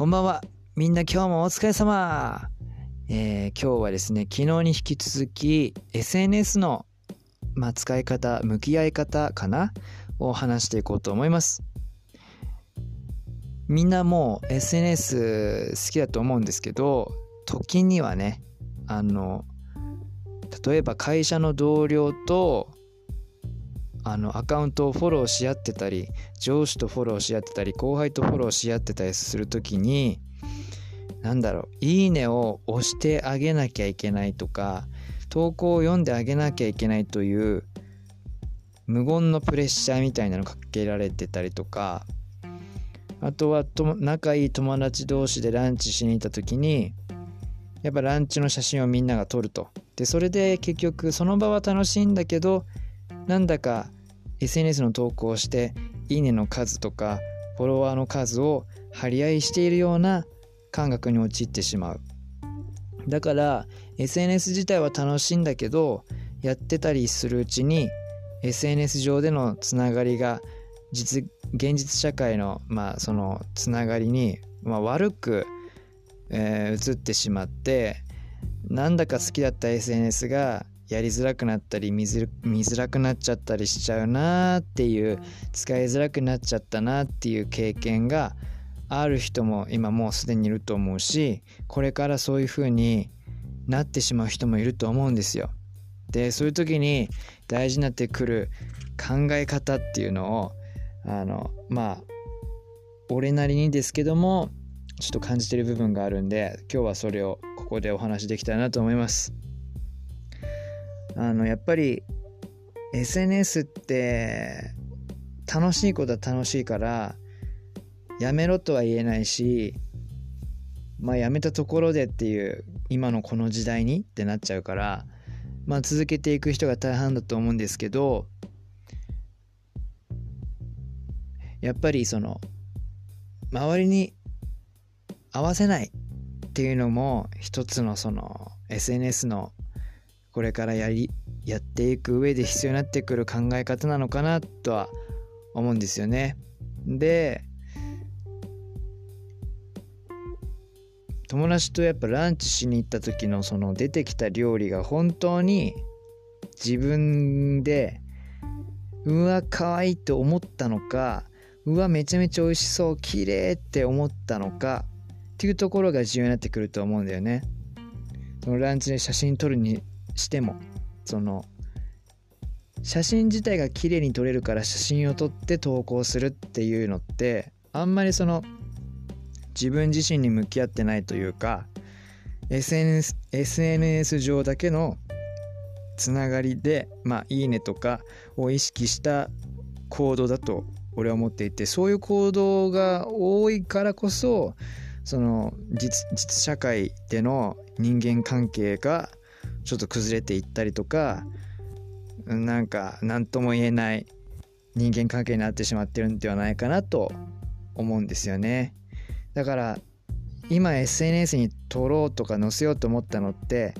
こんばんは。みんな今日もお疲れ様。えー、今日はですね、昨日に引き続き SNS の、まあ、使い方、向き合い方かな？を話していこうと思います。みんなもう SNS 好きだと思うんですけど、時にはね、あの、例えば会社の同僚とあのアカウントをフォローし合ってたり上司とフォローし合ってたり後輩とフォローし合ってたりする時に何だろういいねを押してあげなきゃいけないとか投稿を読んであげなきゃいけないという無言のプレッシャーみたいなのかけられてたりとかあとはと仲いい友達同士でランチしに行った時にやっぱランチの写真をみんなが撮ると。でそれで結局その場は楽しいんだけどなんだか SNS の投稿をしていいねの数とかフォロワーの数を張り合いしているような感覚に陥ってしまう。だから SNS 自体は楽しいんだけどやってたりするうちに SNS 上でのつながりが実現実社会のまあそのつながりに、まあ、悪く、えー、移ってしまってなんだか好きだった SNS がやりづらくなったり見づらくなっちゃったりしちゃうなーっていう使いづらくなっちゃったなっていう経験がある人も今もうすでにいると思うしこれからそういう風になってしまう人もいると思うんですよ。でそういう時に大事になってくる考え方っていうのをあのまあ俺なりにですけどもちょっと感じてる部分があるんで今日はそれをここでお話できたらなと思います。あのやっぱり SNS って楽しいことは楽しいからやめろとは言えないしまあやめたところでっていう今のこの時代にってなっちゃうからまあ続けていく人が大半だと思うんですけどやっぱりその周りに合わせないっていうのも一つのその SNS のこれからやりやっていく上で必要になってくる考え方なのかなとは思うんですよね。で友達とやっぱランチしに行った時のその出てきた料理が本当に自分でうわ可愛いと思ったのかうわめちゃめちゃ美味しそう綺麗って思ったのかっていうところが重要になってくると思うんだよね。そのランチで写真撮るにしてもその写真自体が綺麗に撮れるから写真を撮って投稿するっていうのってあんまりその自分自身に向き合ってないというか SNS, SNS 上だけのつながりでまあいいねとかを意識した行動だと俺は思っていてそういう行動が多いからこそその実実社会での人間関係がちょっと崩れていったりとかなんか何とも言えない人間関係になってしまってるんではないかなと思うんですよね。だから今 SNS に撮ろうとか載せようと思ったのって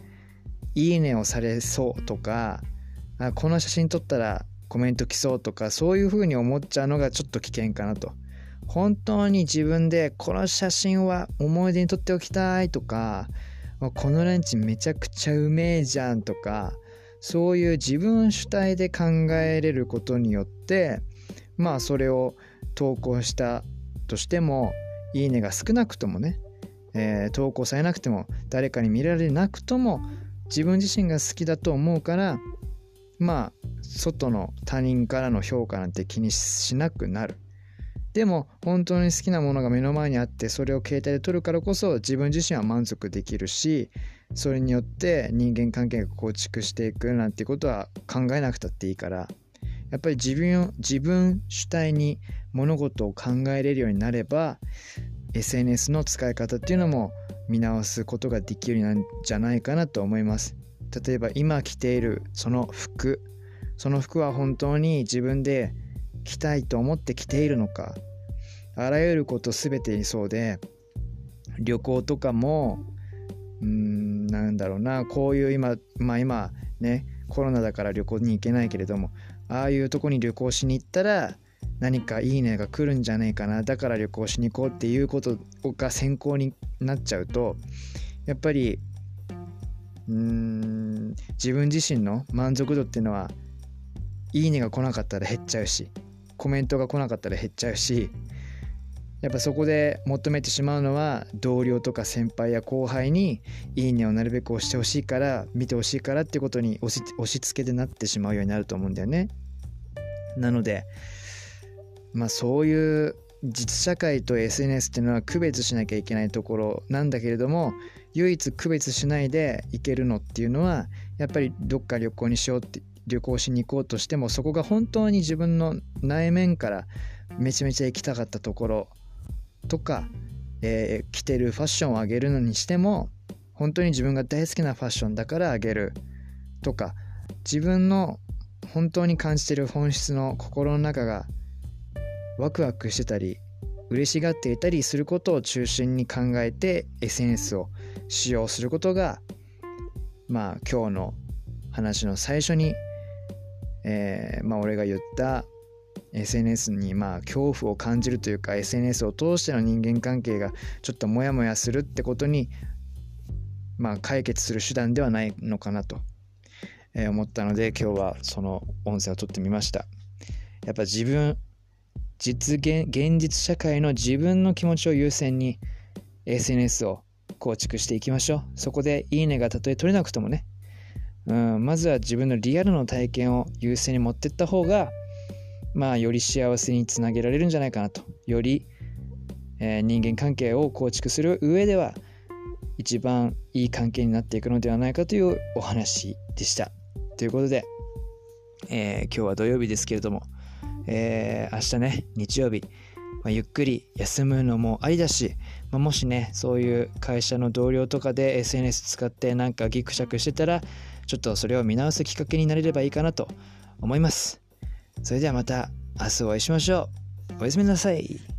いいねをされそうとかあこの写真撮ったらコメント来そうとかそういう風に思っちゃうのがちょっと危険かなと。本当に自分でこの写真は思い出に撮っておきたいとかこのランチめちゃくちゃうめえじゃんとかそういう自分主体で考えれることによってまあそれを投稿したとしてもいいねが少なくともね、えー、投稿されなくても誰かに見られなくとも自分自身が好きだと思うからまあ外の他人からの評価なんて気にしなくなる。でも本当に好きなものが目の前にあってそれを携帯で撮るからこそ自分自身は満足できるしそれによって人間関係が構築していくなんてことは考えなくたっていいからやっぱり自分を自分主体に物事を考えれるようになれば SNS の使い方っていうのも見直すことができるんじゃないかなと思います。例えば今着ているその服。その服は本当に自分で着たいと思って着ているのかあらゆること全てにそうで旅行とかもうんなんだろうなこういう今まあ今ねコロナだから旅行に行けないけれどもああいうとこに旅行しに行ったら何かいいねが来るんじゃないかなだから旅行しに行こうっていうことが先行になっちゃうとやっぱりうーん自分自身の満足度っていうのはいいねが来なかったら減っちゃうしコメントが来なかったら減っちゃうしやっぱそこで求めてしまうのは同僚とか先輩や後輩にいいねをなるべく押してほしいから見てほしいからってことに押し押し付けでなってしまうようになると思うんだよね。なのでまあそういう実社会と SNS っていうのは区別しなきゃいけないところなんだけれども唯一区別しないで行けるのっていうのはやっぱりどっか旅行にしようって旅行しに行こうとしてもそこが本当に自分の内面からめちゃめちゃ行きたかったところとか、えー、着てるファッションを上げるのにしても本当に自分が大好きなファッションだから上げるとか自分の本当に感じてる本質の心の中がワクワクしてたり嬉しがっていたりすることを中心に考えて SNS を使用することがまあ今日の話の最初に、えー、まあ俺が言った SNS にまあ恐怖を感じるというか SNS を通しての人間関係がちょっとモヤモヤするってことにまあ解決する手段ではないのかなと思ったので今日はその音声を撮ってみました。やっぱ自分実現現実社会の自分の気持ちを優先に SNS を構築していきましょう。そこでいいねがたとえ取れなくてもねうんまずは自分のリアルの体験を優先に持ってった方がまあ、より幸せにつなげられるんじゃないかなと。より、えー、人間関係を構築する上では、一番いい関係になっていくのではないかというお話でした。ということで、えー、今日は土曜日ですけれども、えー、明日ね、日曜日、まあ、ゆっくり休むのもありだし、まあ、もしね、そういう会社の同僚とかで SNS 使ってなんかギクシャクしてたら、ちょっとそれを見直すきっかけになれればいいかなと思います。それではまた明日お会いしましょう。おやすみなさい。